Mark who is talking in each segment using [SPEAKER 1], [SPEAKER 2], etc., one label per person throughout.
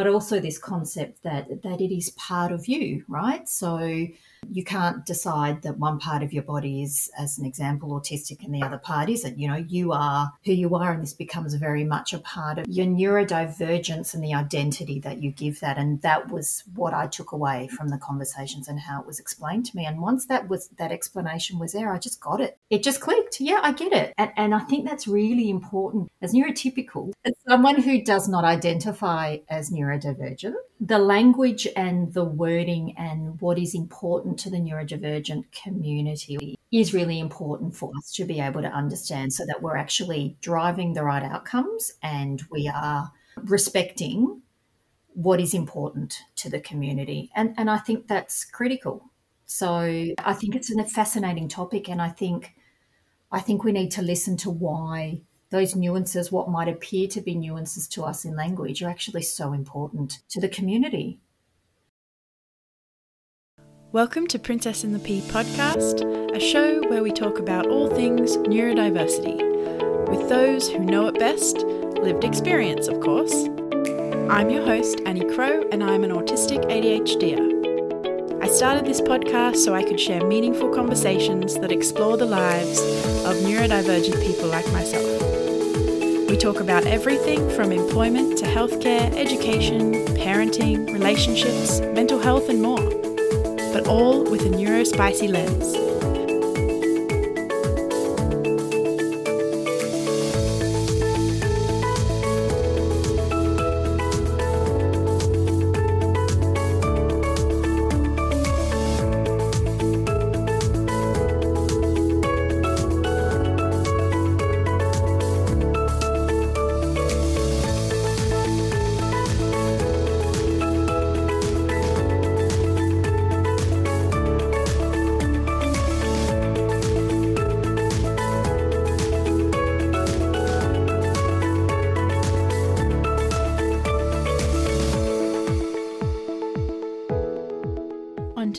[SPEAKER 1] but also this concept that that it is part of you, right? So you can't decide that one part of your body is, as an example, autistic and the other part isn't. You know, you are who you are, and this becomes very much a part of your neurodivergence and the identity that you give that. And that was what I took away from the conversations and how it was explained to me. And once that was that explanation was there, I just got it. It just clicked. Yeah, I get it. And, and I think that's really important as neurotypical, as someone who does not identify as neurodivergent the language and the wording and what is important to the neurodivergent community is really important for us to be able to understand so that we're actually driving the right outcomes and we are respecting what is important to the community. And, and I think that's critical. So I think it's a fascinating topic and I think I think we need to listen to why those nuances, what might appear to be nuances to us in language, are actually so important to the community.
[SPEAKER 2] Welcome to Princess and the Pea podcast, a show where we talk about all things neurodiversity, with those who know it best, lived experience, of course. I'm your host, Annie Crow, and I'm an autistic ADHDer. I started this podcast so I could share meaningful conversations that explore the lives of neurodivergent people like myself. We talk about everything from employment to healthcare, education, parenting, relationships, mental health, and more, but all with a neurospicy lens.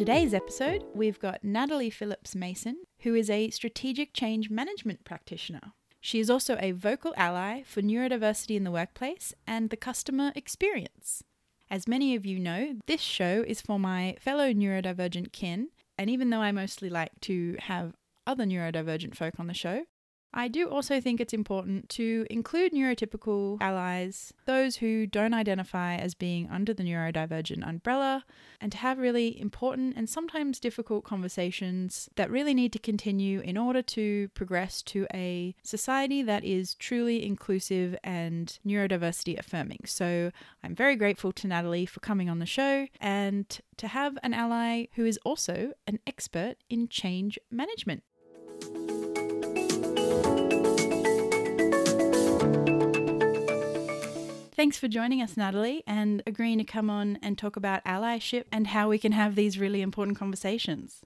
[SPEAKER 2] Today's episode, we've got Natalie Phillips Mason, who is a strategic change management practitioner. She is also a vocal ally for neurodiversity in the workplace and the customer experience. As many of you know, this show is for my fellow neurodivergent kin, and even though I mostly like to have other neurodivergent folk on the show, I do also think it's important to include neurotypical allies, those who don't identify as being under the neurodivergent umbrella, and to have really important and sometimes difficult conversations that really need to continue in order to progress to a society that is truly inclusive and neurodiversity affirming. So I'm very grateful to Natalie for coming on the show and to have an ally who is also an expert in change management. Thanks for joining us, Natalie, and agreeing to come on and talk about allyship and how we can have these really important conversations.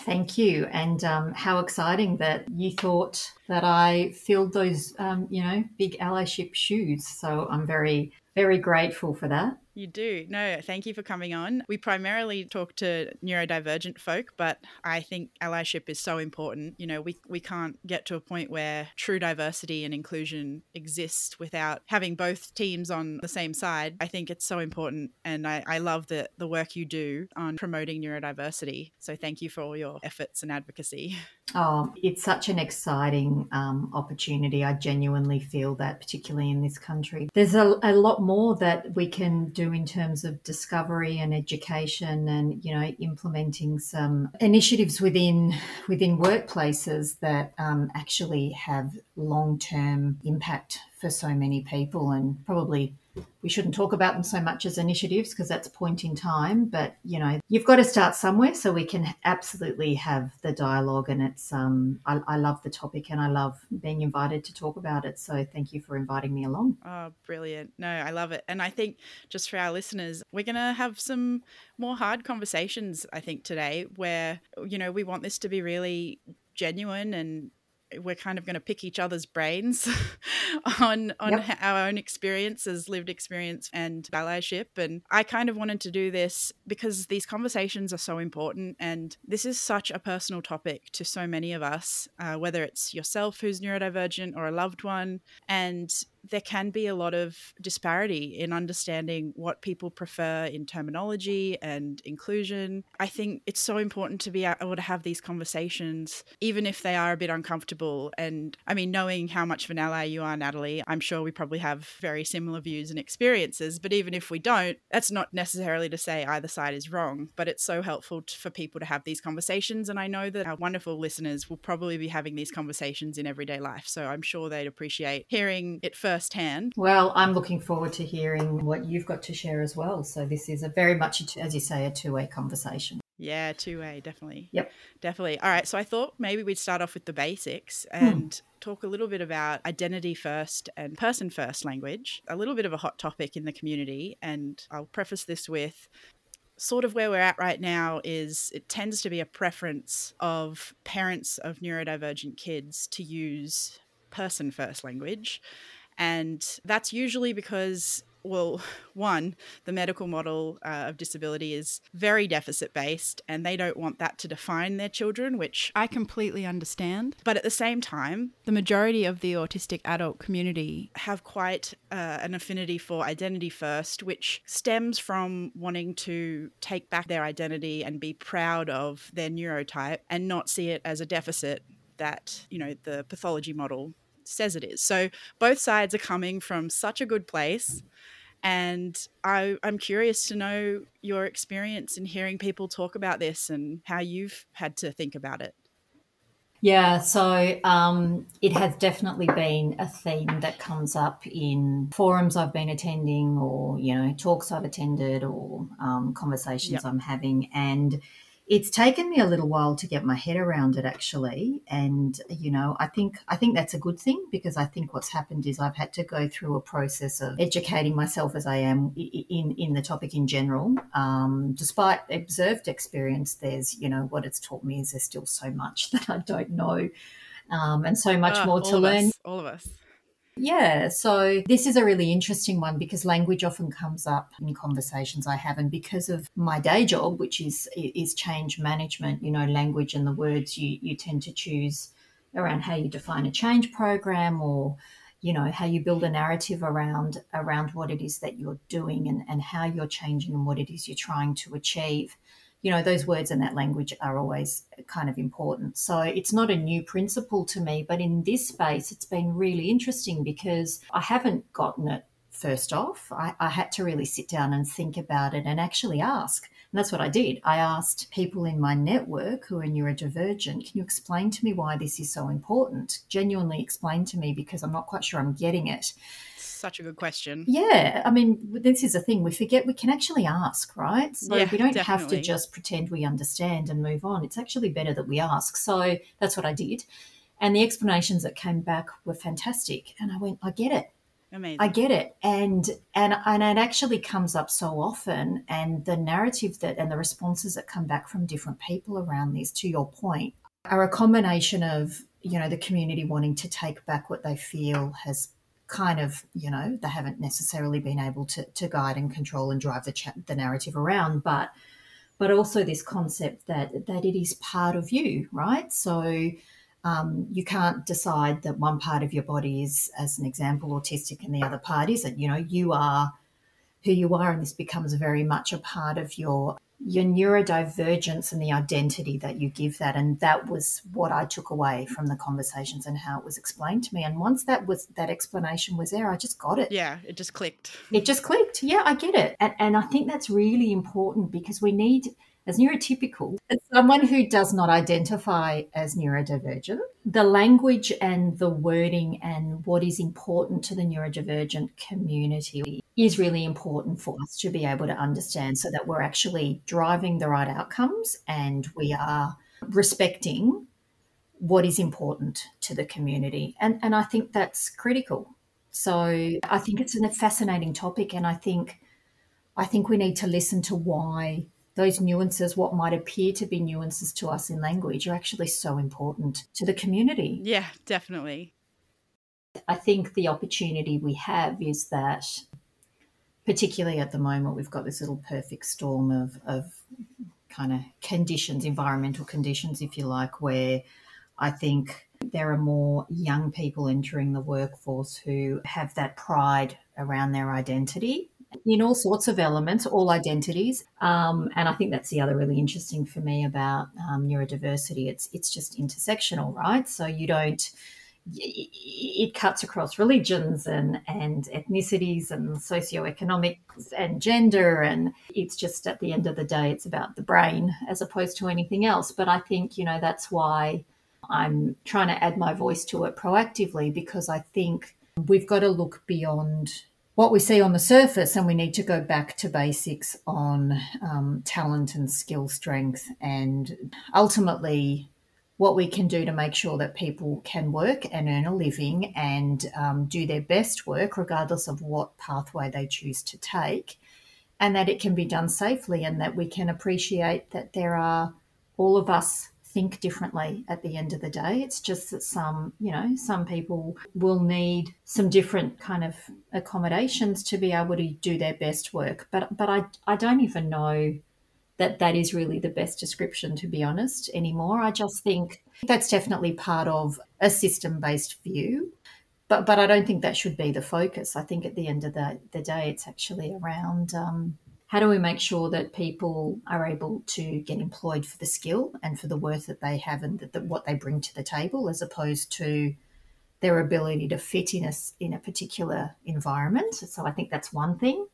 [SPEAKER 1] Thank you. And um, how exciting that you thought that I filled those, um, you know, big allyship shoes. So I'm very, very grateful for that.
[SPEAKER 2] You do. No, thank you for coming on. We primarily talk to neurodivergent folk, but I think allyship is so important. You know, we, we can't get to a point where true diversity and inclusion exist without having both teams on the same side. I think it's so important. And I, I love the, the work you do on promoting neurodiversity. So thank you for all your efforts and advocacy.
[SPEAKER 1] Oh, it's such an exciting um, opportunity. I genuinely feel that, particularly in this country. There's a, a lot more that we can do in terms of discovery and education and you know implementing some initiatives within within workplaces that um, actually have long-term impact for so many people and probably we shouldn't talk about them so much as initiatives because that's point in time but you know you've got to start somewhere so we can absolutely have the dialogue and it's um I, I, love the topic and i love being invited to talk about it so thank you for inviting me along.
[SPEAKER 2] Oh brilliant. No i love it. And i think just for our listeners we're to have some more hard conversations i think today where you know we want this to be really genuine and we're kind of going to pick each other's brains on on yep. our own experiences, lived experience and allyship and I kind of wanted to do this because these conversations are so important and this is such a personal topic to so many of us uh, whether it's yourself who's neurodivergent or a loved one and there can be a lot of disparity in understanding what people prefer in terminology and inclusion. I think it's so important to be able to have these conversations, even if they are a bit uncomfortable. And I mean, knowing how much of an ally you are, Natalie, I'm sure we probably have very similar views and experiences. But even if we don't, that's not necessarily to say either side is wrong, but it's so helpful for people to have these conversations. And I know that our wonderful listeners will probably be having these conversations in everyday life. So I'm sure they'd appreciate hearing it firsthand.
[SPEAKER 1] Well, I'm looking forward to hearing what you've got to share as well. So this is a very much, as you say, a two way conversation.
[SPEAKER 2] Yeah, two way, definitely.
[SPEAKER 1] Yep.
[SPEAKER 2] Definitely. All right. So I thought maybe we'd start off with the basics hmm. and hmm. talk a little bit about identity first and person first language, a little bit of a hot topic in the community. And I'll preface this with sort of where we're at right now is it tends to be a preference of parents of neurodivergent kids to use person first language. And that's usually because well, one, the medical model uh, of disability is very deficit based, and they don't want that to define their children, which I completely understand. But at the same time, the majority of the autistic adult community have quite uh, an affinity for identity first, which stems from wanting to take back their identity and be proud of their neurotype and not see it as a deficit that, you know, the pathology model says it is. So both sides are coming from such a good place. And I, I'm curious to know your experience in hearing people talk about this and how you've had to think about it.
[SPEAKER 1] Yeah, so um, it has definitely been a theme that comes up in forums I've been attending, or you know, talks I've attended, or um, conversations yep. I'm having, and it's taken me a little while to get my head around it actually and you know i think i think that's a good thing because i think what's happened is i've had to go through a process of educating myself as i am in in the topic in general. Um, despite observed experience there's you know what it's taught me is there's still so much that i don't know. Um, and so much uh, more to learn
[SPEAKER 2] us, all of us
[SPEAKER 1] yeah, so this is a really interesting one because language often comes up in conversations I have, and because of my day job, which is is change management, you know, language and the words you you tend to choose around how you define a change program or you know how you build a narrative around around what it is that you're doing and, and how you're changing and what it is you're trying to achieve you know, those words and that language are always kind of important. So it's not a new principle to me, but in this space, it's been really interesting because I haven't gotten it first off. I, I had to really sit down and think about it and actually ask. And that's what I did. I asked people in my network who are neurodivergent, can you explain to me why this is so important? Genuinely explain to me because I'm not quite sure I'm getting it
[SPEAKER 2] such a good question.
[SPEAKER 1] Yeah. I mean, this is a thing. We forget we can actually ask, right? So yeah, we don't definitely. have to just pretend we understand and move on. It's actually better that we ask. So that's what I did. And the explanations that came back were fantastic. And I went, I get it.
[SPEAKER 2] Amazing.
[SPEAKER 1] I get it. And and and it actually comes up so often and the narrative that and the responses that come back from different people around this, to your point, are a combination of, you know, the community wanting to take back what they feel has kind of, you know, they haven't necessarily been able to, to guide and control and drive the, cha- the narrative around, but but also this concept that that it is part of you, right? So um, you can't decide that one part of your body is, as an example, autistic and the other part isn't. You know, you are who you are, and this becomes very much a part of your your neurodivergence and the identity that you give that. And that was what i took away from the conversations and how it was explained to me. And once that was that explanation was there i just got it.
[SPEAKER 2] Yeah it just clicked.
[SPEAKER 1] It just clicked. Yeah i get it. And, and i think that's really important because we need as neurotypical, as someone who does not identify as neurodivergent, the language and the wording and what is important to the neurodivergent community is really important for us to be able to understand so that we're actually driving the right outcomes and we are respecting what is important to the community. And, and I think that's critical. So I think it's a fascinating topic and I think I think we need to listen to why those nuances, what might appear to be nuances to us in language, are actually so important to the community.
[SPEAKER 2] Yeah, definitely.
[SPEAKER 1] I think the opportunity we have is that, particularly at the moment, we've got this little perfect storm of, of kind of conditions, environmental conditions, if you like, where I think there are more young people entering the workforce who have that pride around their identity in all sorts of elements, all identities. Um, and I think that's the other really interesting for me about um, neurodiversity. It's it's just intersectional, right? So you don't. It cuts across religions and, and ethnicities and socioeconomics and gender. And it's just at the end of the day, it's about the brain as opposed to anything else. But I think, you know, that's why I'm trying to add my voice to it proactively because I think we've got to look beyond what we see on the surface, and we need to go back to basics on um, talent and skill strength, and ultimately what we can do to make sure that people can work and earn a living and um, do their best work, regardless of what pathway they choose to take, and that it can be done safely, and that we can appreciate that there are all of us think differently at the end of the day. It's just that some, you know, some people will need some different kind of accommodations to be able to do their best work. But but I I don't even know that that is really the best description to be honest anymore. I just think that's definitely part of a system-based view. But, but I don't think that should be the focus. I think at the end of the, the day, it's actually around um, how do we make sure that people are able to get employed for the skill and for the worth that they have and that, that what they bring to the table as opposed to their ability to fit in a, in a particular environment? So i think that's one thing.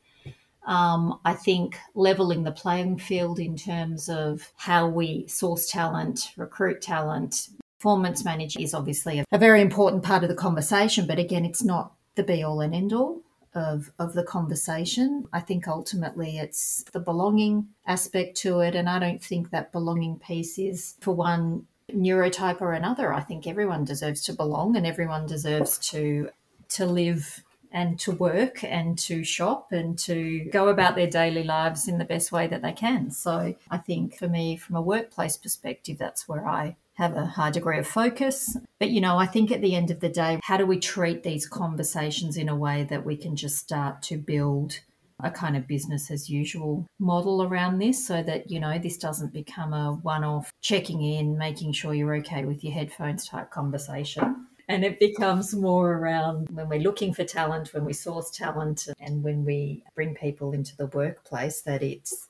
[SPEAKER 1] Um, i think leveling the playing field in terms of how we source talent recruit talent performance manage is obviously a, a very important part of the conversation but again it's not the be all and end all of, of the conversation. I think ultimately it's the belonging aspect to it. And I don't think that belonging piece is for one neurotype or another. I think everyone deserves to belong and everyone deserves to to live and to work and to shop and to go about their daily lives in the best way that they can. So I think for me, from a workplace perspective, that's where I have a high degree of focus. But, you know, I think at the end of the day, how do we treat these conversations in a way that we can just start to build a kind of business as usual model around this so that, you know, this doesn't become a one off checking in, making sure you're okay with your headphones type conversation. And it becomes more around when we're looking for talent, when we source talent, and when we bring people into the workplace, that it's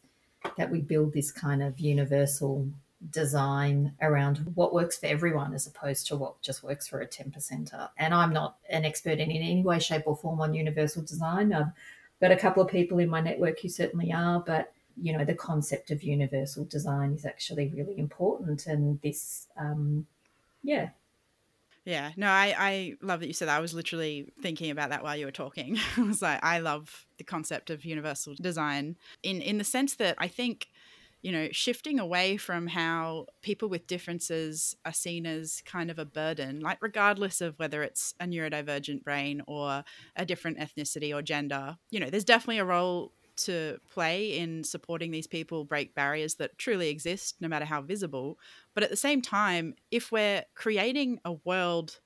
[SPEAKER 1] that we build this kind of universal design around what works for everyone as opposed to what just works for a 10 percenter. And I'm not an expert in, in any way, shape, or form on universal design. I've got a couple of people in my network who certainly are, but you know, the concept of universal design is actually really important. And this, um, yeah.
[SPEAKER 2] Yeah, no, I, I love that you said that. I was literally thinking about that while you were talking. I was like, I love the concept of universal design in, in the sense that I think you know, shifting away from how people with differences are seen as kind of a burden, like regardless of whether it's a neurodivergent brain or a different ethnicity or gender, you know, there's definitely a role to play in supporting these people break barriers that truly exist, no matter how visible. But at the same time, if we're creating a world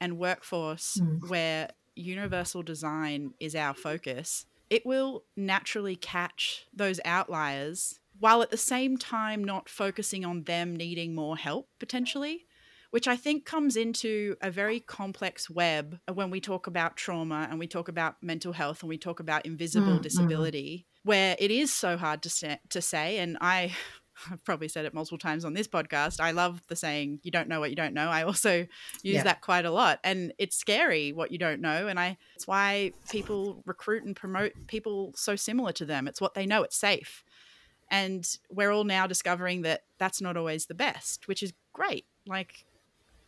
[SPEAKER 2] and workforce mm. where universal design is our focus, it will naturally catch those outliers while at the same time not focusing on them needing more help potentially, which I think comes into a very complex web when we talk about trauma and we talk about mental health and we talk about invisible mm, disability, mm. where it is so hard to say, to say. And I I've probably said it multiple times on this podcast. I love the saying, you don't know what you don't know. I also use yeah. that quite a lot. And it's scary what you don't know. And I it's why people recruit and promote people so similar to them. It's what they know, it's safe. And we're all now discovering that that's not always the best, which is great. Like,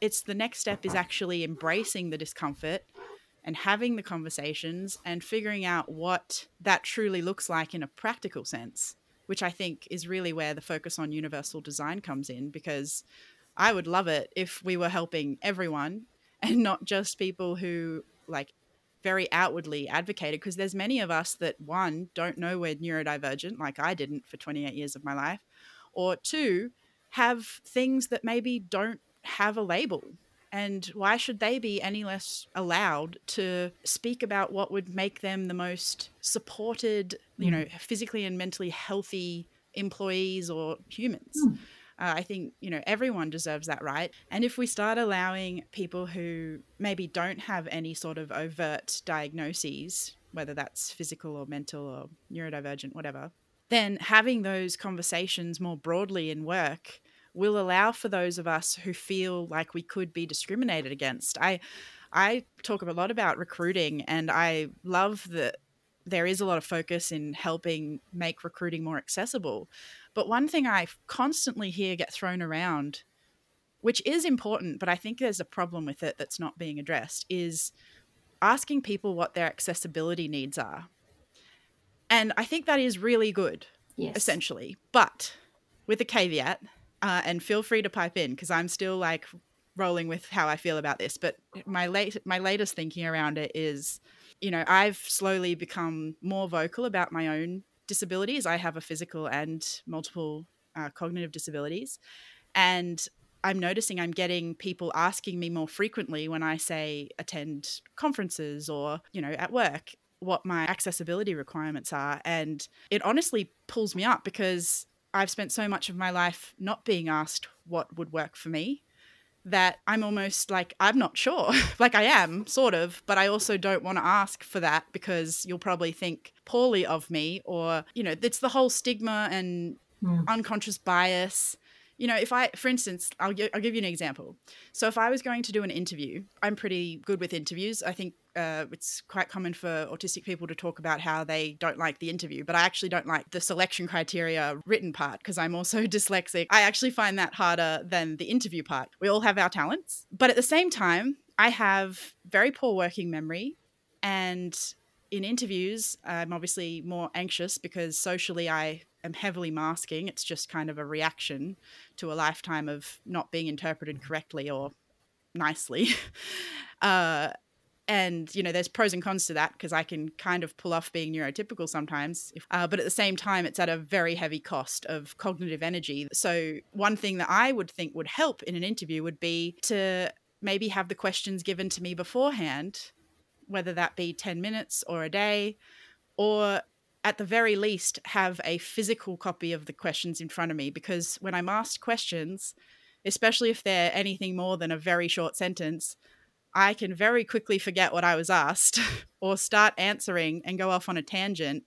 [SPEAKER 2] it's the next step is actually embracing the discomfort and having the conversations and figuring out what that truly looks like in a practical sense, which I think is really where the focus on universal design comes in because I would love it if we were helping everyone and not just people who like very outwardly advocated because there's many of us that one don't know we're neurodivergent like I didn't for 28 years of my life or two have things that maybe don't have a label and why should they be any less allowed to speak about what would make them the most supported you know mm. physically and mentally healthy employees or humans mm. Uh, I think, you know, everyone deserves that right. And if we start allowing people who maybe don't have any sort of overt diagnoses, whether that's physical or mental or neurodivergent, whatever, then having those conversations more broadly in work will allow for those of us who feel like we could be discriminated against. I I talk a lot about recruiting and I love that there is a lot of focus in helping make recruiting more accessible. But one thing I constantly hear get thrown around, which is important, but I think there's a problem with it that's not being addressed, is asking people what their accessibility needs are. And I think that is really good, yes. essentially. But with a caveat, uh, and feel free to pipe in because I'm still like rolling with how I feel about this. But my late my latest thinking around it is, you know, I've slowly become more vocal about my own disabilities. I have a physical and multiple uh, cognitive disabilities, and I'm noticing I'm getting people asking me more frequently when I say attend conferences or you know at work what my accessibility requirements are. And it honestly pulls me up because I've spent so much of my life not being asked what would work for me that I'm almost like, I'm not sure. like I am, sort of, but I also don't want to ask for that because you'll probably think poorly of me or, you know, it's the whole stigma and mm. unconscious bias you know, if I, for instance, I'll, I'll give you an example. So if I was going to do an interview, I'm pretty good with interviews. I think uh, it's quite common for autistic people to talk about how they don't like the interview, but I actually don't like the selection criteria written part because I'm also dyslexic. I actually find that harder than the interview part. We all have our talents, but at the same time, I have very poor working memory and in interviews, I'm obviously more anxious because socially I am heavily masking. It's just kind of a reaction to a lifetime of not being interpreted correctly or nicely. uh, and you know there's pros and cons to that because i can kind of pull off being neurotypical sometimes. Uh, but at the same time it's at a very heavy cost of cognitive energy. So one thing that i would think would help in an interview would be to maybe have the questions given to me beforehand whether that be 10 minutes or a day or at the very least have a physical copy of the questions in front of me. Because when I'm asked questions, especially if they're anything more than a very short sentence, I can very quickly forget what I was asked or start answering and go off on a tangent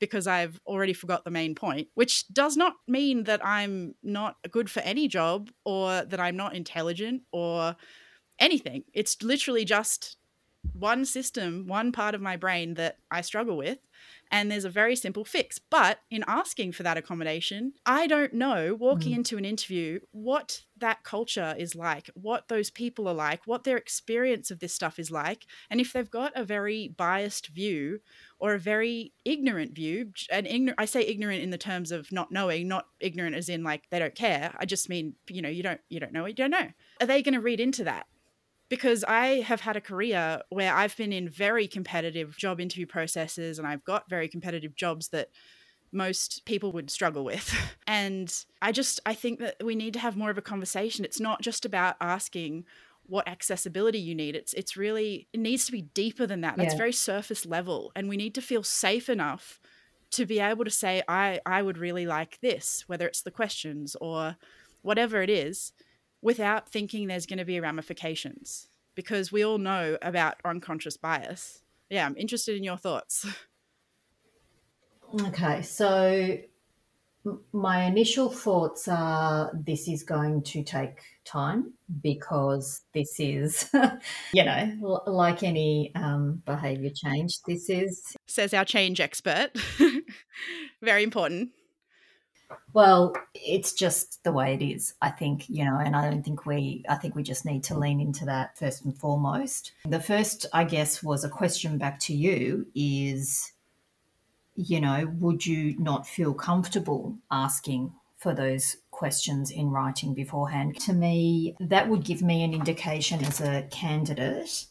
[SPEAKER 2] because I've already forgot the main point, which does not mean that I'm not good for any job or that I'm not intelligent or anything. It's literally just one system, one part of my brain that I struggle with and there's a very simple fix. But in asking for that accommodation, I don't know walking mm. into an interview what that culture is like, what those people are like, what their experience of this stuff is like. And if they've got a very biased view or a very ignorant view, and ignorant, I say ignorant in the terms of not knowing, not ignorant as in like they don't care. I just mean, you know, you don't you don't know what you don't know. Are they going to read into that? because I have had a career where I've been in very competitive job interview processes and I've got very competitive jobs that most people would struggle with. And I just I think that we need to have more of a conversation. It's not just about asking what accessibility you need. It's it's really it needs to be deeper than that. That's yeah. very surface level and we need to feel safe enough to be able to say I I would really like this, whether it's the questions or whatever it is without thinking there's going to be ramifications because we all know about unconscious bias. Yeah, I'm interested in your thoughts.
[SPEAKER 1] Okay, so my initial thoughts are this is going to take time because this is, you know, like any um, behavior change, this is.
[SPEAKER 2] Says our change expert. Very important.
[SPEAKER 1] Well, it's just the way it is, I think, you know, and I don't think we, I think we just need to lean into that first and foremost. The first, I guess, was a question back to you is, you know, would you not feel comfortable asking for those questions in writing beforehand? To me, that would give me an indication as a candidate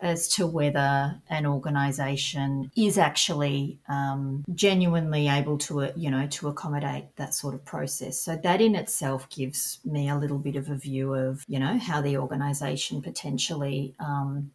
[SPEAKER 1] as to whether an organisation is actually um, genuinely able to, uh, you know, to accommodate that sort of process. So that in itself gives me a little bit of a view of, you know, how the organisation potentially um,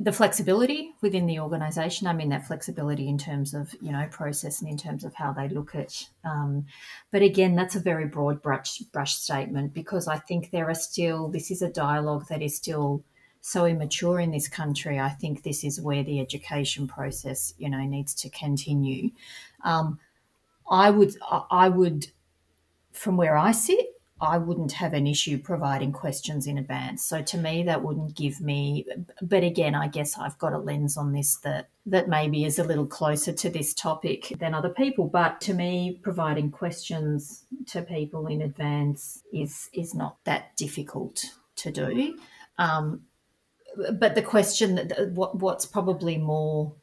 [SPEAKER 1] the flexibility within the organization. I mean, that flexibility in terms of, you know, process and in terms of how they look at. Um, but again, that's a very broad brush, brush statement because I think there are still, this is a dialogue that is still so immature in this country. I think this is where the education process, you know, needs to continue. Um, I would, I would, from where I sit, I wouldn't have an issue providing questions in advance. So to me, that wouldn't give me. But again, I guess I've got a lens on this that that maybe is a little closer to this topic than other people. But to me, providing questions to people in advance is is not that difficult to do. Um, but the question that what what's probably more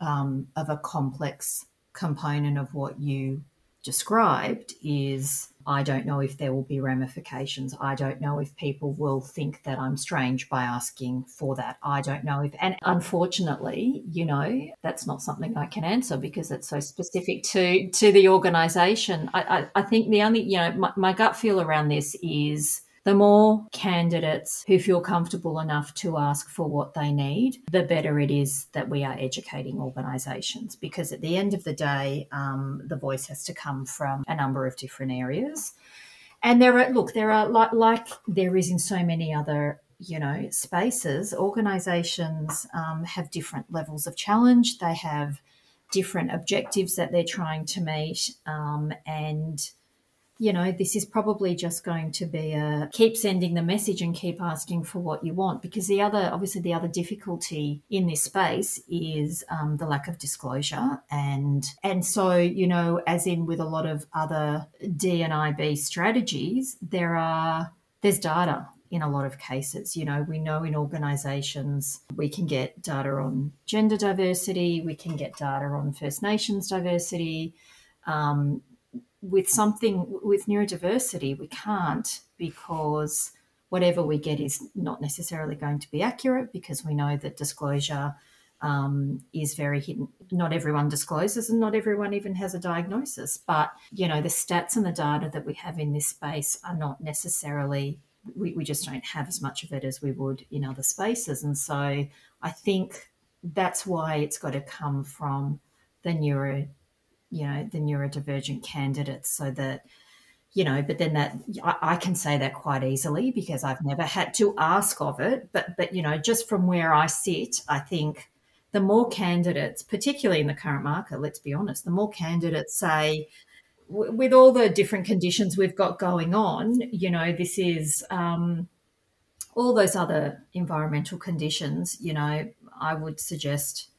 [SPEAKER 1] um, of a complex component of what you described is I don't know if there will be ramifications. I don't know if people will think that I'm strange by asking for that. I don't know if, and unfortunately, you know, that's not something I can answer because it's so specific to to the organisation. I, I, I think the only, you know, my, my gut feel around this is the more candidates who feel comfortable enough to ask for what they need, the better it is that we are educating organisations. Because at the end of the day, um, the voice has to come from a number of different areas. And there are, look, there are like, like there is in so many other you know spaces organizations um, have different levels of challenge they have different objectives that they're trying to meet um, and you know, this is probably just going to be a keep sending the message and keep asking for what you want. Because the other, obviously, the other difficulty in this space is um, the lack of disclosure, and and so you know, as in with a lot of other D and DNIB strategies, there are there's data in a lot of cases. You know, we know in organisations we can get data on gender diversity, we can get data on First Nations diversity. Um, with something with neurodiversity, we can't because whatever we get is not necessarily going to be accurate because we know that disclosure um, is very hidden. Not everyone discloses, and not everyone even has a diagnosis. But you know, the stats and the data that we have in this space are not necessarily. We, we just don't have as much of it as we would in other spaces, and so I think that's why it's got to come from the neuro you know the neurodivergent candidates so that you know but then that I, I, can say that quite easily because i've never had to ask of it. But but you know just from where i sit i think the more candidates particularly in the current market let's be honest the more candidates say with all the different conditions we've got going on you know this is um, all those other environmental conditions you know i would suggest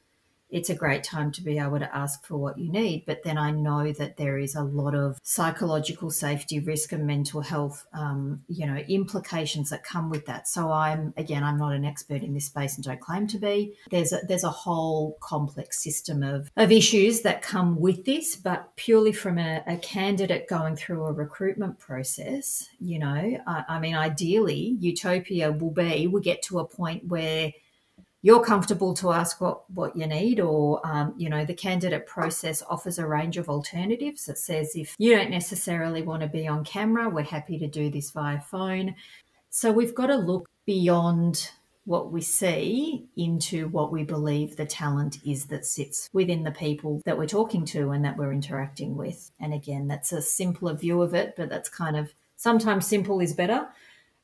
[SPEAKER 1] it's a great time to be able to ask for what you need. But then I know that there is a lot of psychological safety risk and mental health, um, you know, implications that come with that. So I'm again, I'm not an expert in this space and don't claim to be. There's a, there's a whole complex system of of issues that come with this, but purely from a, a candidate going through a recruitment process, you know, I, I mean, ideally, utopia will be we get to a point where you're comfortable to ask what, what you need, or um, you know, the candidate process offers a range of alternatives. It says if you don't necessarily want to be on camera, we're happy to do this via phone. So we've got to look beyond what we see into what we believe the talent is that sits within the people that we're talking to and that we're interacting with. And again, that's a simpler view of it, but that's kind of sometimes simple is better.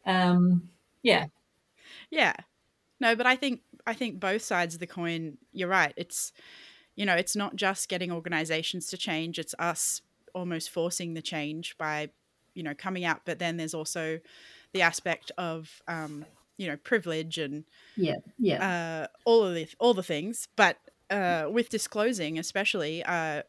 [SPEAKER 1] Um, yeah.
[SPEAKER 2] Yeah. No, but I think I think both sides of the coin, you're right. It's, you know, it's not just getting organizations to change, it's us almost forcing the change by, you know, coming out. But then there's also the aspect of, um, you know, privilege and
[SPEAKER 1] yeah, yeah,
[SPEAKER 2] uh, all of the all the things. But uh, with disclosing, especially, uh,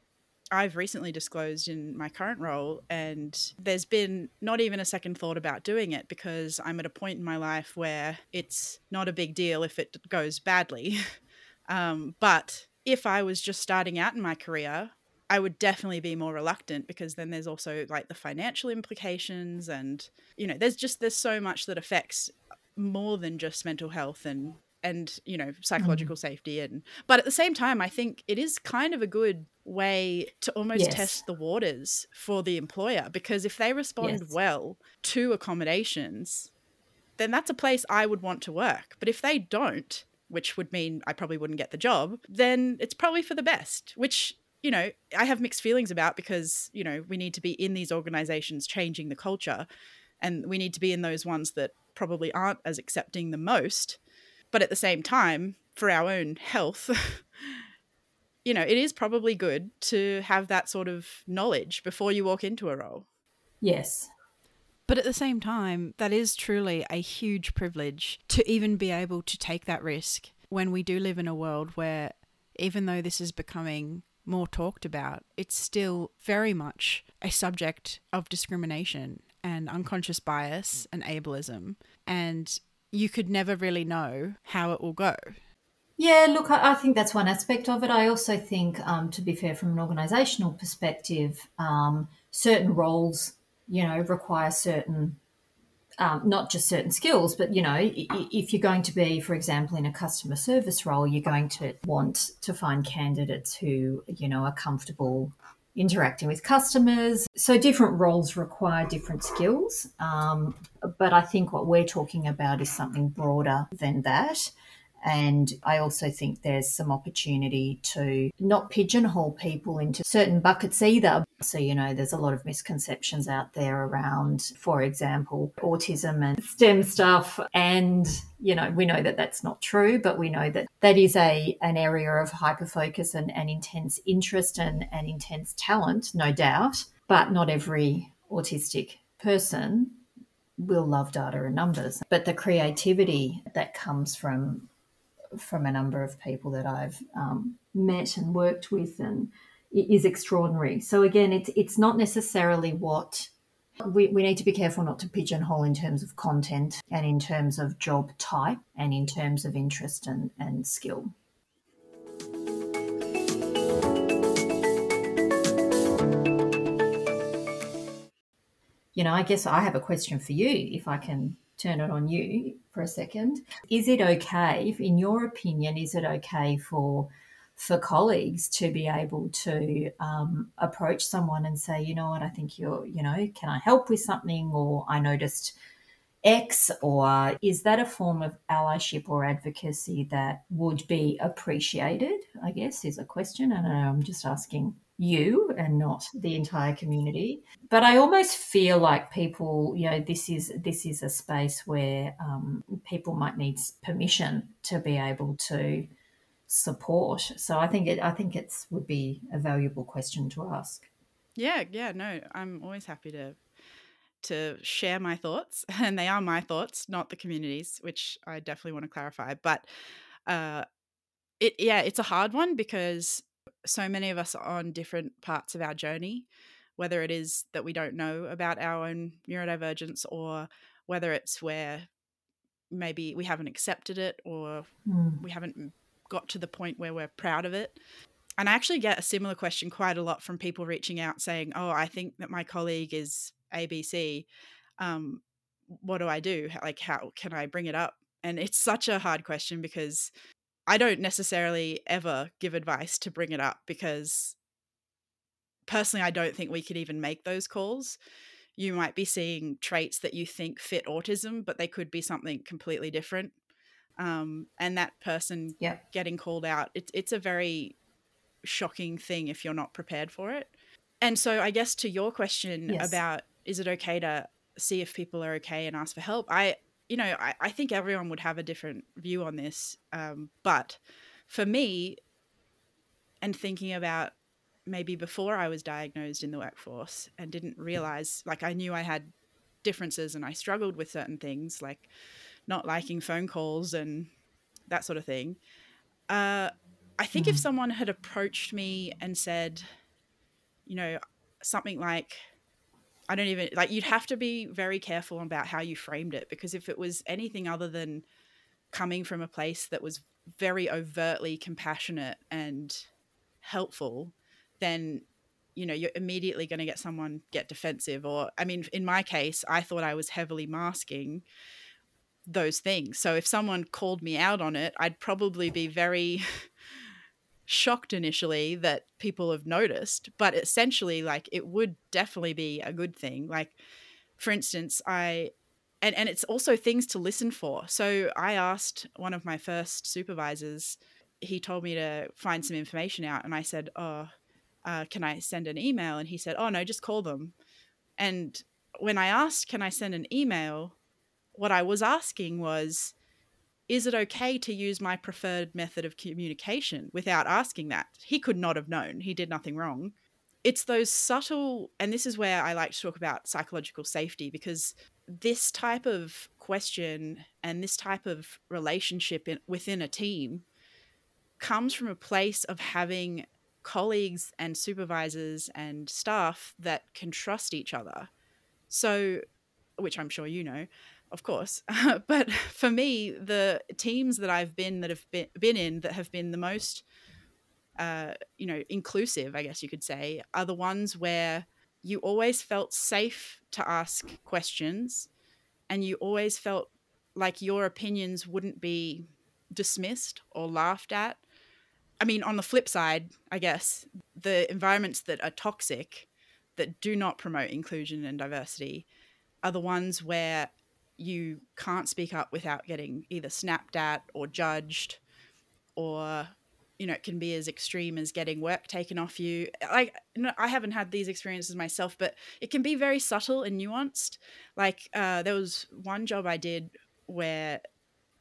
[SPEAKER 2] I've recently disclosed in my current role, and there's been not even a second thought about doing it because I'm at a point in my life where it's not a big deal if it goes badly. um, but if I was just starting out in my career, I would definitely be more reluctant because then there's also like the financial implications, and you know, there's just there's so much that affects more than just mental health and and you know psychological mm. safety and but at the same time i think it is kind of a good way to almost yes. test the waters for the employer because if they respond yes. well to accommodations then that's a place i would want to work but if they don't which would mean I probably wouldn't get the job, then it's probably for the best, which you know, I have mixed feelings about because, you know, we need to be in these organizations changing the culture and we need to be in those ones that probably aren't as accepting the most. But at the same time, for our own health, you know, it is probably good to have that sort of knowledge before you walk into a role.
[SPEAKER 1] Yes.
[SPEAKER 2] But at the same time, that is truly a huge privilege to even be able to take that risk when we do live in a world where, even though this is becoming more talked about, it's still very much a subject of discrimination and unconscious bias and ableism. And you could never really know how it will go.
[SPEAKER 1] Yeah, look, I, think that's one aspect of it. I also think, um, to be fair, from an organisational perspective, um, certain roles, you know, require certain um, not just certain skills, but you know, if you're going to be, for example, in a customer service role, you're going to want to find candidates who, you know, are comfortable interacting with customers. So different roles require different skills. Um, but I think what we're talking about is something broader than that. And I also think there's some opportunity to not pigeonhole people into certain buckets either. So, you know, there's a lot of misconceptions out there around, for example, autism and STEM stuff. And, you know, we know that that's not true, but we know that that is a an area of hyper focus and, and intense interest and, and intense talent, no doubt. But not every autistic person will love data and numbers. But the creativity that comes from from a number of people that I've um, met and worked with, and it is extraordinary. So again, it's it's not necessarily what we, we need to be careful not to pigeonhole in terms of content and in terms of job type and in terms of interest and, and skill. You know, I guess I have a question for you if I can turn it on you for a second. Is it okay, in your opinion, is it okay for for colleagues to be able to um, approach someone and say, you know what, I think you're, you know, can I help with something? Or I noticed X, or is that a form of allyship or advocacy that would be appreciated? I guess is a question. And I'm just asking you and not the entire community. But I almost feel like people, you know, this is this is a space where um, people might need permission to be able to support. So I think it I think it's would be a valuable question to ask.
[SPEAKER 2] Yeah, yeah, no, I'm always happy to to share my thoughts, and they are my thoughts, not the community's, which I definitely want to clarify. But uh, it yeah, it's a hard one because so many of us are on different parts of our journey, whether it is that we don't know about our own neurodivergence or whether it's where maybe we haven't accepted it or mm. we haven't got to the point where we're proud of it. And I actually get a similar question quite a lot from people reaching out saying, Oh, I think that my colleague is ABC. Um, what do I do? Like, how can I bring it up? And it's such a hard question because I don't necessarily ever give advice to bring it up because personally, I don't think we could even make those calls. You might be seeing traits that you think fit autism, but they could be something completely different. Um, and that person
[SPEAKER 1] yep.
[SPEAKER 2] getting called out, it, it's a very shocking thing if you're not prepared for it. And so, I guess to your question yes. about is it okay to see if people are okay and ask for help, I you know, I, I think everyone would have a different view on this. Um, but for me, and thinking about maybe before I was diagnosed in the workforce and didn't realize, like, I knew I had differences and I struggled with certain things, like not liking phone calls and that sort of thing. Uh, I think mm. if someone had approached me and said, you know, something like, I don't even like you'd have to be very careful about how you framed it because if it was anything other than coming from a place that was very overtly compassionate and helpful, then you know you're immediately going to get someone get defensive or I mean in my case I thought I was heavily masking those things. So if someone called me out on it, I'd probably be very shocked initially that people have noticed, but essentially, like, it would definitely be a good thing. Like, for instance, I and and it's also things to listen for. So I asked one of my first supervisors. He told me to find some information out, and I said, "Oh, uh, can I send an email?" And he said, "Oh no, just call them." And when I asked, "Can I send an email?" what I was asking was, "Is it okay to use my preferred method of communication?" Without asking that, he could not have known. He did nothing wrong. It's those subtle, and this is where I like to talk about psychological safety because this type of question and this type of relationship in, within a team comes from a place of having colleagues and supervisors and staff that can trust each other. So, which I'm sure you know, of course. but for me, the teams that I've been that have been, been in that have been the most, uh, you know, inclusive, I guess you could say, are the ones where you always felt safe to ask questions and you always felt like your opinions wouldn't be dismissed or laughed at. I mean, on the flip side, I guess, the environments that are toxic, that do not promote inclusion and diversity, are the ones where you can't speak up without getting either snapped at or judged or you know, it can be as extreme as getting work taken off you. Like, I haven't had these experiences myself, but it can be very subtle and nuanced. Like, uh, there was one job I did where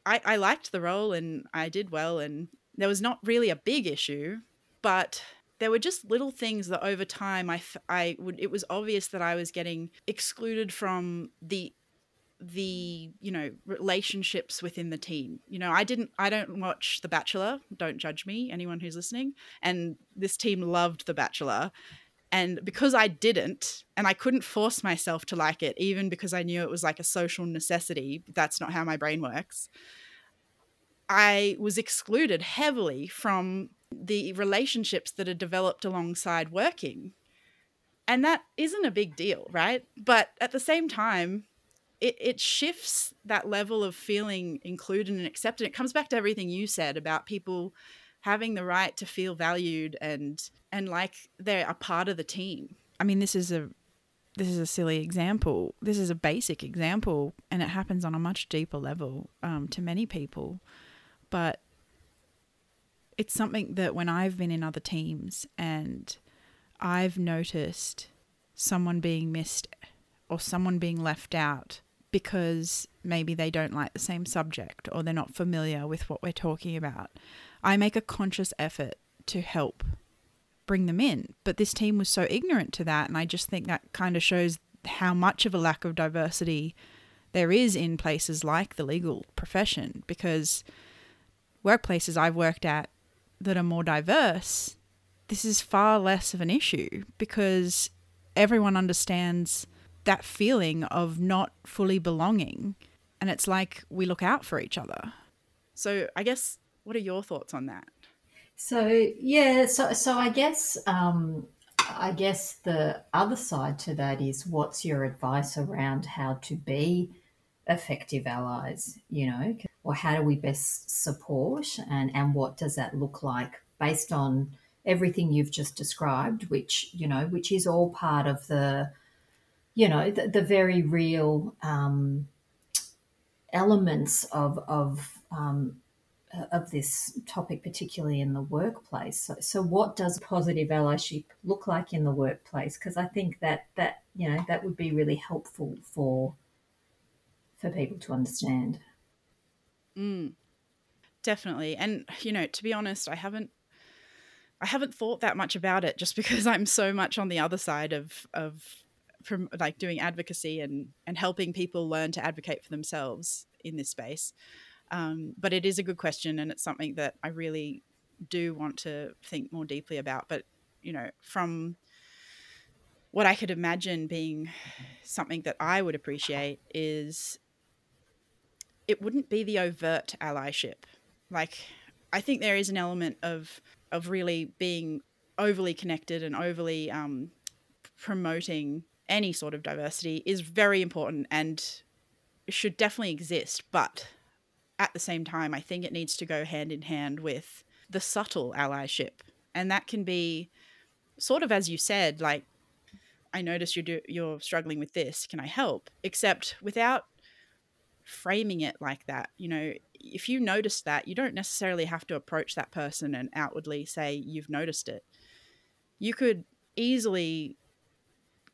[SPEAKER 2] I, I liked the role and I did well, and there was not really a big issue, but there were just little things that over time I, I would, it was obvious that I was getting excluded from the the you know relationships within the team. You know i didn't i don't watch the bachelor don't judge me anyone who's listening. And this team loved the bachelor. And because i didn't and i couldn't force myself to like it even because i knew it was like a social necessity that's not how my brain works i was excluded heavily from the relationships that are developed alongside working. And that isn't a big deal right? But at the same time it, it shifts that level of feeling included and accepted. It comes back to everything you said about people having the right to feel valued and and like they're a part of the team.
[SPEAKER 3] I mean, this is a this is a silly example. This is a basic example, and it happens on a much deeper level um, to many people. But it's something that when I've been in other teams and I've noticed someone being missed or someone being left out, because maybe they don't like the same subject or they're not familiar with what we're talking about. I make a conscious effort to help bring them in. But this team was so ignorant to that. And I just think that kind of shows how much of a lack of diversity there is in places like the legal profession because workplaces I've worked at that are more diverse, this is far less of an issue because everyone understands that feeling of not fully belonging. And it's like we look out for each other.
[SPEAKER 2] So, I guess, what are your thoughts on that?
[SPEAKER 1] So, yeah, so, so I guess, um, I guess the other side to that is what's your advice around how to be effective allies, you know, or how do we best support and, and what does that look like based on everything you've just described, which, you know, which is all part of the you know the, the very real um, elements of of um, of this topic, particularly in the workplace. So, so, what does positive allyship look like in the workplace? Because I think that that you know that would be really helpful for for people to understand.
[SPEAKER 2] Mm, definitely, and you know, to be honest, I haven't I haven't thought that much about it just because I'm so much on the other side of of from like doing advocacy and and helping people learn to advocate for themselves in this space. Um, but it is a good question, and it's something that I really do want to think more deeply about. But you know, from what I could imagine being something that I would appreciate is it wouldn't be the overt allyship. Like I think there is an element of of really being overly connected and overly um, promoting any sort of diversity is very important and should definitely exist. But at the same time, I think it needs to go hand in hand with the subtle allyship. And that can be sort of as you said, like, I notice you're, do- you're struggling with this. Can I help? Except without framing it like that. You know, if you notice that, you don't necessarily have to approach that person and outwardly say you've noticed it. You could easily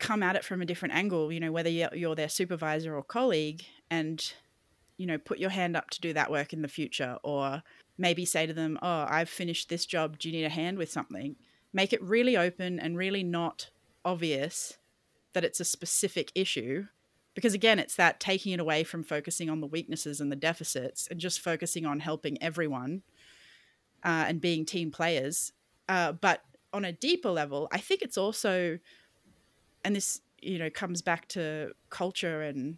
[SPEAKER 2] come at it from a different angle, you know, whether you're their supervisor or colleague, and, you know, put your hand up to do that work in the future, or maybe say to them, Oh, I've finished this job. Do you need a hand with something? Make it really open and really not obvious that it's a specific issue because again it's that taking it away from focusing on the weaknesses and the deficits and just focusing on helping everyone uh, and being team players uh, but on a deeper level i think it's also and this you know comes back to culture and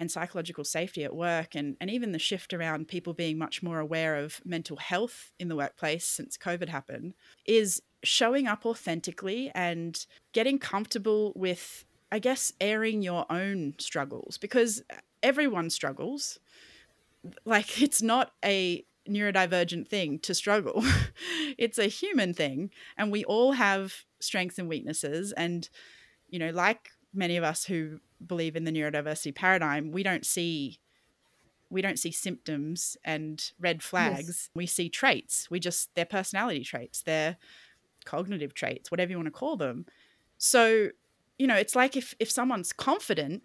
[SPEAKER 2] and psychological safety at work and and even the shift around people being much more aware of mental health in the workplace since covid happened is showing up authentically and getting comfortable with I guess, airing your own struggles because everyone struggles. Like, it's not a neurodivergent thing to struggle, it's a human thing. And we all have strengths and weaknesses. And, you know, like many of us who believe in the neurodiversity paradigm, we don't see we don't see symptoms and red flags. Yes. We see traits. We just their personality traits, their cognitive traits, whatever you want to call them. So you know, it's like if if someone's confident,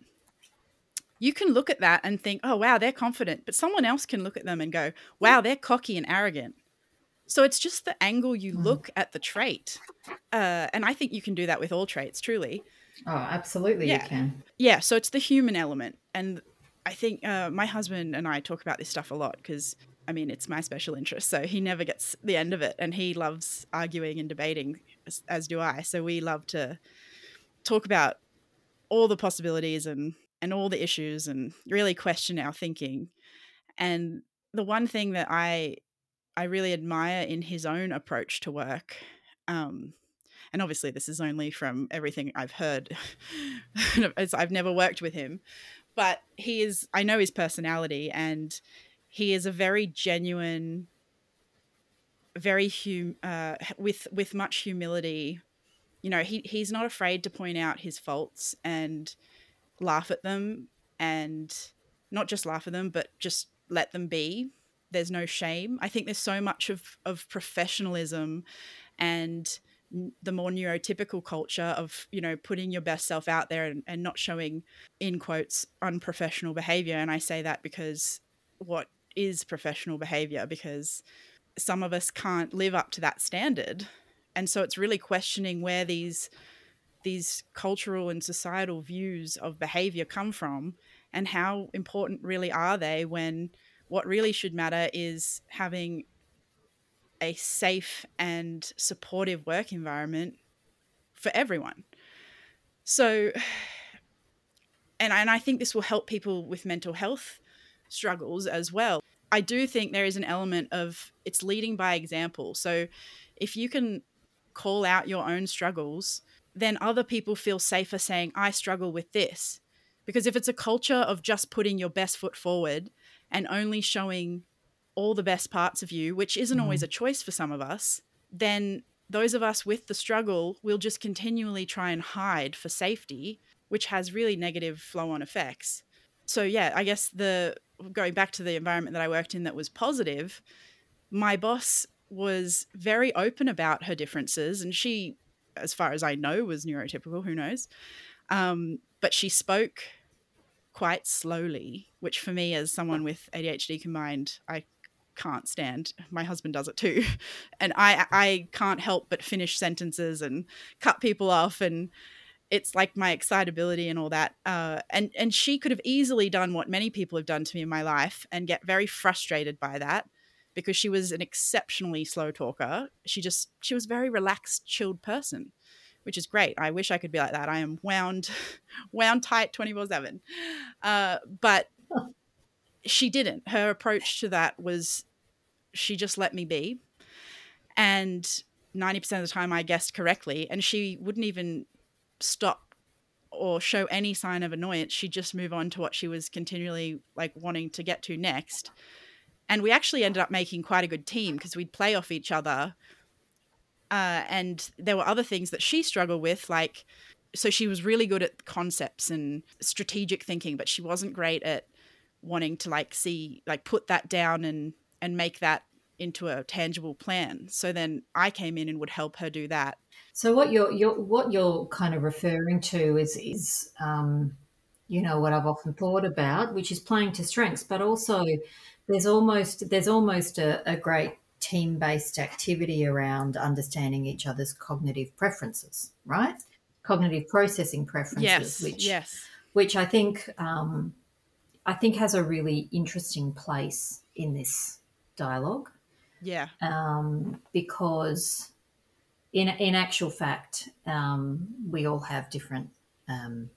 [SPEAKER 2] you can look at that and think, "Oh, wow, they're confident." But someone else can look at them and go, "Wow, they're cocky and arrogant." So it's just the angle you mm. look at the trait, uh, and I think you can do that with all traits. Truly.
[SPEAKER 1] Oh, absolutely,
[SPEAKER 2] yeah.
[SPEAKER 1] you can.
[SPEAKER 2] Yeah. So it's the human element, and I think uh, my husband and I talk about this stuff a lot because I mean, it's my special interest. So he never gets the end of it. And he loves arguing and debating, as, as, do I. So we love to talk about all the possibilities and and all the issues and really question our thinking. And the one thing that I I really admire in his own approach to work, um, and obviously this is only from everything I've heard. As I've never worked with him, but he is. I know his personality, and he is a very genuine, very hum, uh, with with much humility you know, he he's not afraid to point out his faults and laugh at them and not just laugh at them, but just let them be. There's no shame. I think there's so much of of professionalism and the more neurotypical culture of you know putting your best self out there and, and not showing in quotes unprofessional behavior. And i say that because what is professional behavior? Because some of us can't live up to that standard. And so it's really questioning where these these cultural and societal views of behavior come from and how important really are they when what really should matter is having a safe and supportive work environment for everyone. So and, and i think this will help people with mental health struggles as well. I do think there is an element of it's leading by example. So if you can call out your own struggles, then other people feel safer saying, I struggle with this. Because if it's a culture of just putting your best foot forward and only showing all the best parts of you, which isn't mm. always a choice for some of us, then those of us with the struggle will just continually try and hide for safety, which has really negative flow on effects. So, yeah, I guess the going back to the environment that I worked in that was positive, my boss was very open about her differences, and she, as far as I know, was neurotypical. Who knows? Um, but she spoke quite slowly, which for me, as someone with ADHD combined, I can't stand. My husband does it too, and I I can't help but finish sentences and cut people off and it's like my excitability and all that. Uh, and and she could have easily done what many people have done to me in my life and get very frustrated by that because she was an exceptionally slow talker. She just she was a very relaxed, chilled person, which is great. I wish I could be like that. I am wound wound tight 24/7. Uh, but she didn't. Her approach to that was she just let me be. And 90% of the time I guessed correctly and she wouldn't even stop or show any sign of annoyance. She'd just move on to what she was continually like wanting to get to next and we actually ended up making quite a good team because we'd play off each other. Uh, and there were other things that she struggled with, like so she was really good at concepts and strategic thinking, but she wasn't great at wanting to like see like put that down and and make that into a tangible plan. So then I came in and would help her do that.
[SPEAKER 1] So what you're, you're what you're kind of referring to is is um, you know what I've often thought about, which is playing to strengths, but also there's almost there's almost a, a great team based activity around understanding each other's cognitive preferences, right? Cognitive processing preferences,
[SPEAKER 2] yes,
[SPEAKER 1] which
[SPEAKER 2] yes.
[SPEAKER 1] which I think um, I think has a really interesting place in this dialogue.
[SPEAKER 2] Yeah.
[SPEAKER 1] Um, because in in actual fact, um, we all have different um,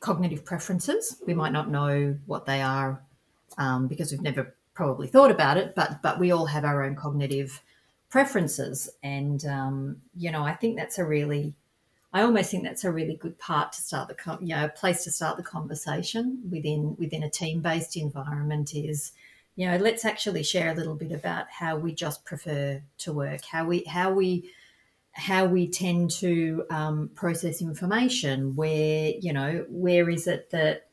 [SPEAKER 1] cognitive preferences. We might not know what they are um, because we've never probably thought about it, but but we all have our own cognitive preferences, and um, you know, I think that's a really I almost think that's a really good part to start the you know place to start the conversation within within a team based environment is you know let's actually share a little bit about how we just prefer to work how we how we how we tend to um, process information where you know where is it that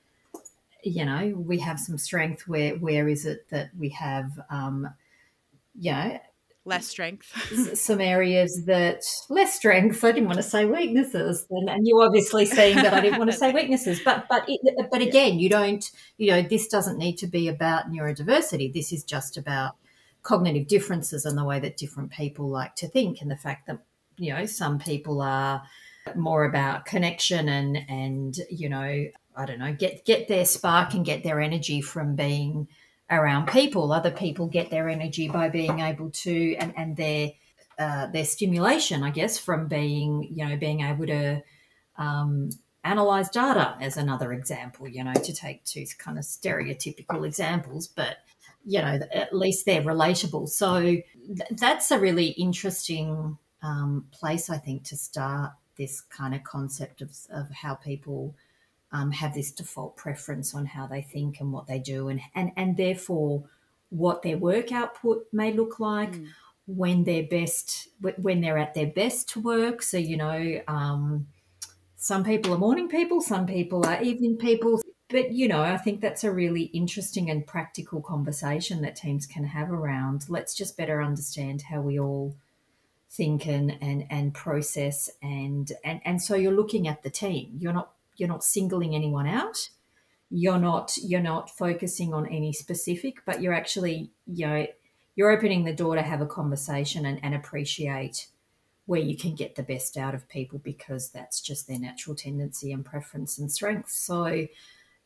[SPEAKER 1] you know we have some strength where where is it that we have um, you know
[SPEAKER 2] less strength.
[SPEAKER 1] Some areas that less strength i didn't want to say weaknesses and, and you obviously seeing that i didn't want to say weaknesses but but it, but again you don't you know this doesn't need to be about neurodiversity this is just about cognitive differences and the way that different people like to think and the fact that you know some people are more about connection and and you know I don't know get get their spark and get their energy from being around people. Other people get their energy by being able to and and their uh, their stimulation, I guess, from being you know being able to um, analyze data as another example. You know, to take two kind of stereotypical examples, but you know at least they're relatable. So th- that's a really interesting um, place, I think, to start this kind of concept of, of how people um, have this default preference on how they think and what they do, and and and therefore what their work output may look like mm. when they're best when they're at their best to work. So you know, um, some people are morning people, some people are evening people. But you know, I think that's a really interesting and practical conversation that teams can have around. Let's just better understand how we all think and and, and process and, and and so you're looking at the team. You're not you're not singling anyone out. You're not you're not focusing on any specific but you're actually you know you're opening the door to have a conversation and, and appreciate where you can get the best out of people because that's just their natural tendency and preference and strength. So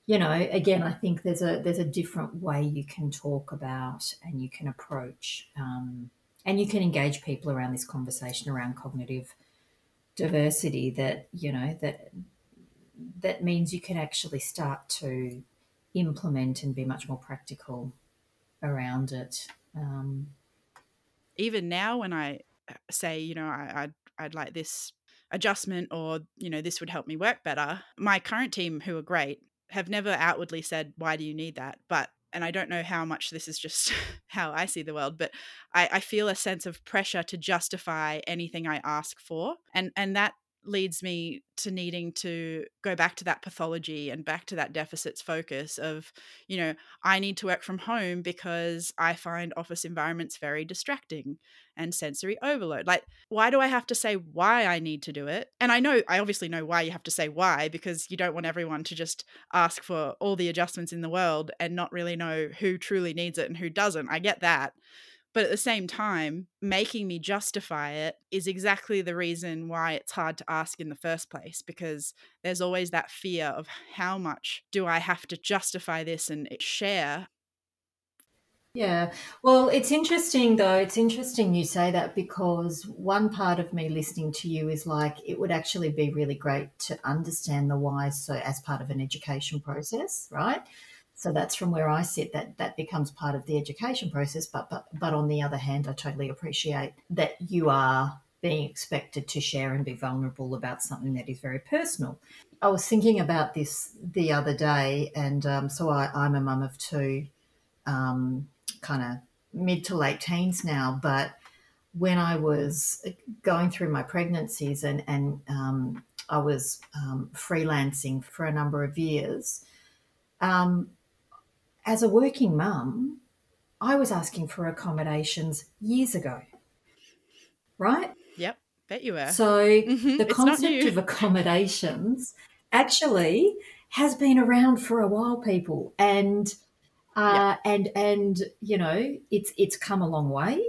[SPEAKER 1] you know again i think there's a there's a different way you can talk about and you can approach um, and you can engage people around this conversation around cognitive diversity that you know that that means you can actually start to implement and be much more practical around it. Um,
[SPEAKER 2] Even now, when I uh, say, you know, I, I'd, I'd like this adjustment or, you know, this would help me work better, my current team, who are great, have never outwardly said, why do you need that? But and I don't know how much this is just how I see the world, but I, I, feel a sense of pressure to justify anything I ask for. And and that leads me to needing to go back to that pathology and back to that deficits focus of you know i need to work from home because i find office environments very distracting and sensory overload. Like why do i have to say why i need to do it? And i know i obviously know why you have to say why because you don't want everyone to just ask for all the adjustments in the world and not really know who truly needs it and who doesn't. I get that but at the same time, making me justify it is exactly the reason why it's hard to ask in the first place, because there's always that fear of how much do I have to justify this and share
[SPEAKER 1] yeah. Well, it's interesting though. It's interesting you say that because one part of me listening to you is like it would actually be really great to understand the why so as part of an education process, right? So that's from where I sit. That that becomes part of the education process. But but but on the other hand, I totally appreciate that you are being expected to share and be vulnerable about something that is very personal. I was thinking about this the other day, and um, so I, I'm a mum of two, um, kind of mid to late teens now. But when I was going through my pregnancies and and um, I was um, freelancing for a number of years, um, as a working mum, I was asking for accommodations years ago, right?
[SPEAKER 2] Yep, bet you were.
[SPEAKER 1] So
[SPEAKER 2] Mhm,
[SPEAKER 1] the concept of accommodations actually has been around for a while, people, and uh, and and you know it's it's come a long way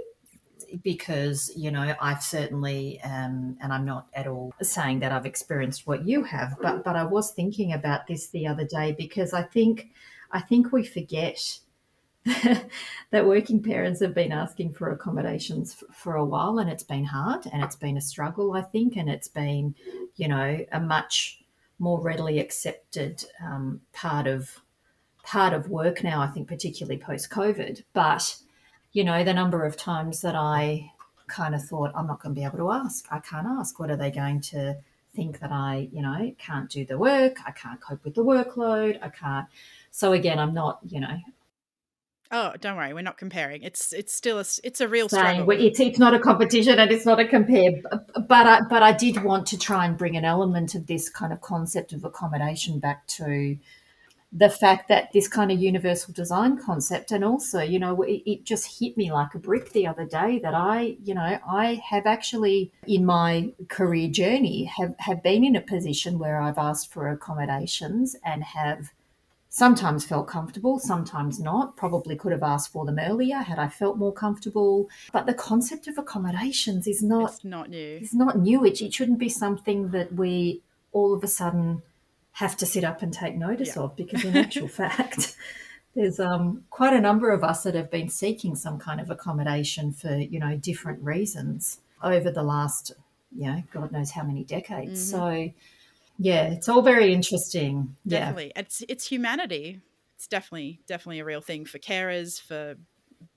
[SPEAKER 1] because you know I've certainly um, and I'm not at all saying that I've experienced what you have, but but I was thinking about this the other day because I think I think we forget that working parents have been asking for accommodations f- for a while and it's been hard and it's been a struggle I think and it's been you know a much more readily accepted um, part of part of work now I think particularly post COVID but you know the number of times that I kind of thought I'm not going to be able to ask. I can't ask. What are they going to think that I you know can't do the work I can't cope with the workload I can't so again I'm not you know
[SPEAKER 2] oh, don't worry, we're not comparing. It's it's still a it's a real struggle.
[SPEAKER 1] it's it's not a competition and it's not a compare. But I but I did want to try and bring an element of this kind of concept of accommodation back to the fact that this kind of universal design concept and also you know it, it just hit me like a brick the other day that i you know i have actually in my career journey have have been in a position where i've asked for accommodations and have sometimes felt comfortable, sometimes not. Probably could have asked for them earlier had I felt more comfortable. But the concept of accommodations is not
[SPEAKER 2] it's not new.
[SPEAKER 1] is not new. It, it shouldn't be something that we all of a sudden have to sit up and take notice
[SPEAKER 2] Yeah.
[SPEAKER 1] of because in actual fact there's um, quite a number of us that have been seeking some kind of accommodation for you know different reasons over the last you know god knows how many decades so yeah it's all very interesting yeah
[SPEAKER 2] Definitely, it's it's humanity. It's definitely definitely a real thing for carers, for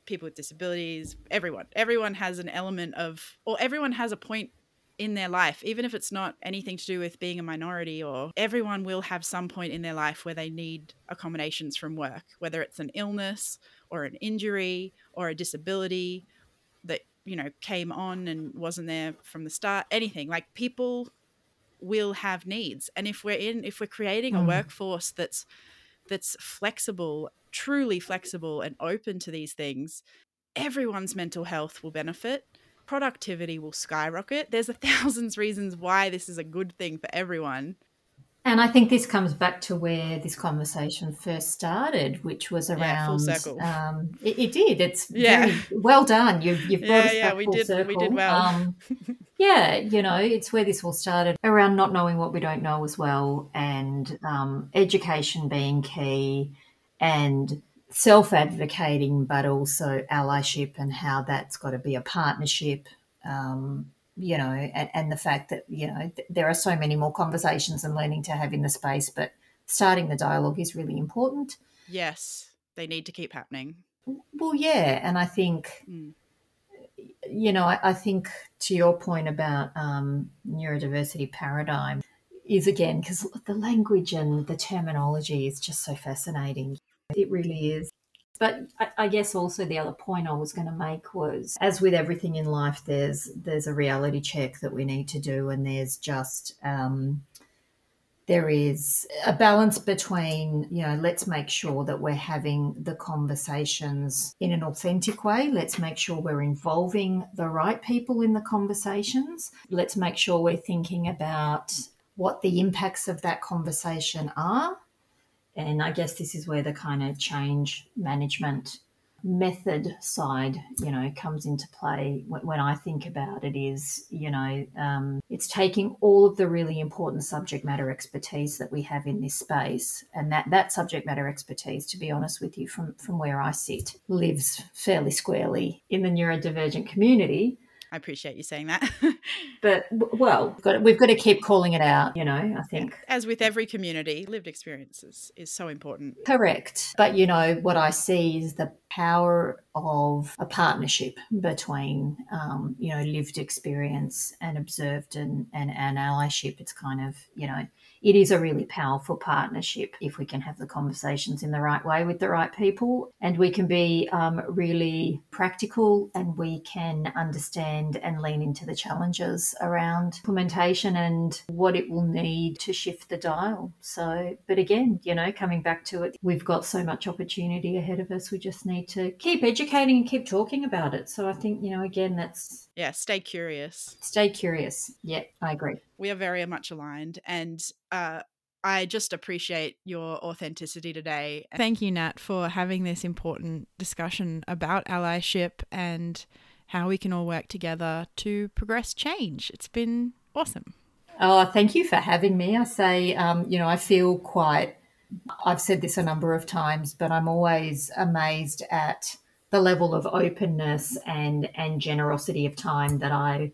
[SPEAKER 2] people with disabilities, everyone. Everyone has an element of, or everyone has a point in their life, even if it's not anything to do with being a minority, or everyone will have some point in their life where they need accommodations from work, whether it's an illness or an injury or a disability that, you know, came on and wasn't there from the start, anything. Like people will have needs. And if we're in, if we're creating a
[SPEAKER 1] Mm.
[SPEAKER 2] workforce that's, that's flexible, truly flexible and open to these things, everyone's mental health will benefit. Productivity will skyrocket. There's a thousands reasons why this is a good thing for everyone.
[SPEAKER 1] And I think this comes back to where this conversation first started, which was around.
[SPEAKER 2] Yeah, full circle.
[SPEAKER 1] Um, it, it did. It's
[SPEAKER 2] Yeah.
[SPEAKER 1] very well done. You've, you've brought
[SPEAKER 2] Yeah,
[SPEAKER 1] us
[SPEAKER 2] yeah, we did- we did well.
[SPEAKER 1] Um, yeah, you know, it's where this all started around not knowing what we don't know as well, and um, education being key, and self-advocating, but also allyship, and how that's got to be a partnership. Um, you know, and, and the fact that, you know, th- there are so many more conversations and learning to have in the space, but starting the dialogue is really important.
[SPEAKER 2] Yes, they need to keep happening.
[SPEAKER 1] Well, yeah. And I think,
[SPEAKER 2] Mm.
[SPEAKER 1] you know, I, I think to your point about um, neurodiversity paradigm is again, because the language and the terminology is just so fascinating. It really is. But I, guess also the other point I was going to make was, as with everything in life, there's there's a reality check that we need to do, and there's just um, there is a balance between you know let's make sure that we're having the conversations in an authentic way. Let's make sure we're involving the right people in the conversations. Let's make sure we're thinking about what the impacts of that conversation are and i guess this is where the kind of change management method side you know comes into play. When, i think about it is you know um, it's taking all of the really important subject matter expertise that we have in this space and that that subject matter expertise to be honest with you from from where i sit lives fairly squarely in the neurodivergent community
[SPEAKER 2] I appreciate you saying that.
[SPEAKER 1] but well we've got, we've got to keep calling it out you know i think
[SPEAKER 2] As with every community, lived experiences is so important.
[SPEAKER 1] Correct. But you know, what I see is the power of a partnership between, um, you know, lived experience and observed and, and, and allyship. It's kind of, you know, it is a really powerful partnership if we can have the conversations in the right way with the right people and we can be um, really practical and we can understand and and lean into the challenges around implementation and what it will need to shift the dial. So, but again, you know, coming back to it, we've got so much opportunity ahead of us. We just need to keep educating and keep talking about it. So I think, you know, again, that's
[SPEAKER 2] yeah, stay curious.
[SPEAKER 1] Stay curious. Yeah, I agree.
[SPEAKER 2] We are very much aligned and uh I just appreciate your authenticity today. Thank you, Nat, for having this important discussion about allyship and how we can all work together to progress change. It's been awesome.
[SPEAKER 1] Oh, thank you for having me. I say, um, you know, I feel quite, I've said this a number of times, but I'm always amazed at the level of openness and, and generosity of time that I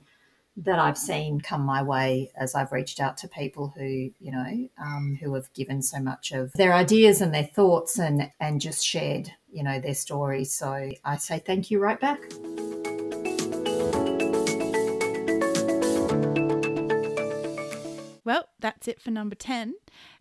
[SPEAKER 1] that I've seen come my way as I've reached out to people who, you know, um, who have given so much of their ideas and their thoughts and and just shared, you know, their stories. So I say thank you right back.
[SPEAKER 2] Well, that's it for number 10.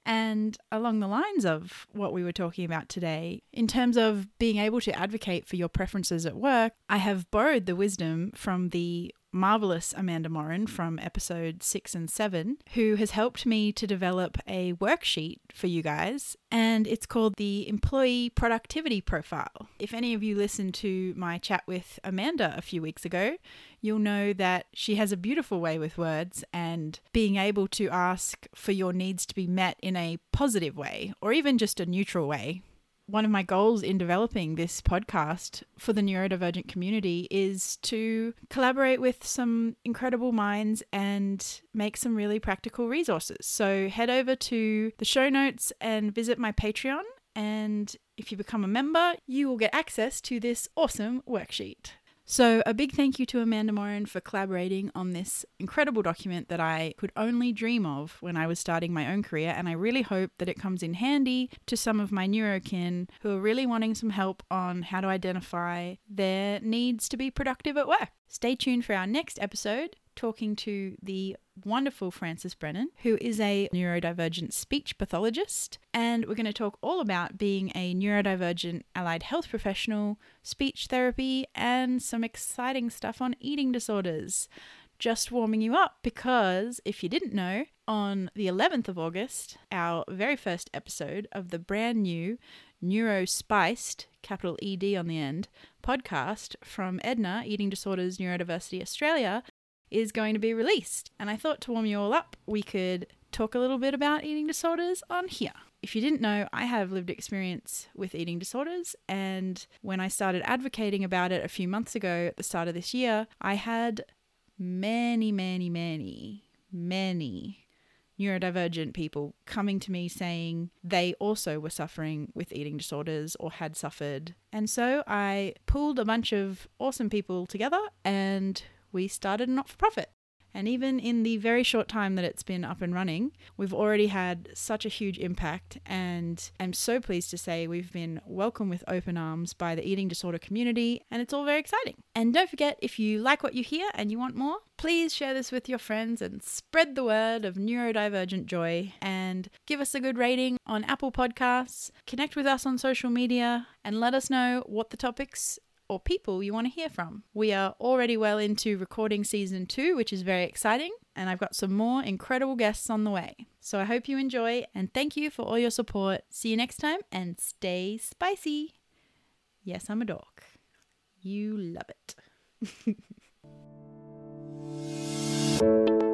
[SPEAKER 2] And along the lines of what we were talking about today, in terms of being able to advocate for your preferences at work, I have borrowed the wisdom from the marvelous Amanda Morin from episode six and seven, who has helped me to develop a worksheet for you guys. And it's called the Employee Productivity Profile. If any of you listened to my chat with Amanda a few weeks ago, you'll know that she has a beautiful way with words and being able to ask for your needs to be met in a positive way or even just a neutral way one of my goals in developing this podcast for the neurodivergent community is to collaborate with some incredible minds and make some really practical resources. So head over to the show notes and visit my Patreon. And if you become a member, you will get access to this awesome worksheet. So, a big thank you to Amanda Morin for collaborating on this incredible document that I could only dream of when I was starting my own career. And I really hope that it comes in handy to some of my neurokin who are really wanting some help on how to identify their needs to be productive at work. Stay tuned for our next episode talking to the wonderful Frances Brennan, who is a neurodivergent speech pathologist. And we're going to talk all about being a neurodivergent allied health professional, speech therapy, and some exciting stuff on eating disorders. Just warming you up because if you didn't know, on the 11th of August, our very first episode of the brand new Neurospiced, capital ED on the end, podcast from Edna, Eating Disorders Neurodiversity Australia, is going to be released. And I thought to warm you all up, we could talk a little bit about eating disorders on here. If you didn't know, I have lived experience with eating disorders, and when I started advocating about it a few months ago at the start of this year, I had many, many, many, many neurodivergent people coming to me saying they also were suffering with eating disorders or had suffered. And so I pulled a bunch of awesome people together and we started a not for profit. And even in the very short time that it's been up and running, we've already had such a huge impact. And I'm so pleased to say we've been welcomed with open arms by the eating disorder community, and it's all very exciting. And don't forget, if you like what you hear and you want more, please share this with your friends and spread the word of neurodivergent joy and give us a good rating on Apple Podcasts. Connect with us on social media and let us know what the topics or people you want to hear from. We are already well into recording season two, which is very exciting, and I've got some more incredible guests on the way. So I hope you enjoy and thank you for all your support. See you next time and stay spicy. Yes, I'm a dog. You love it.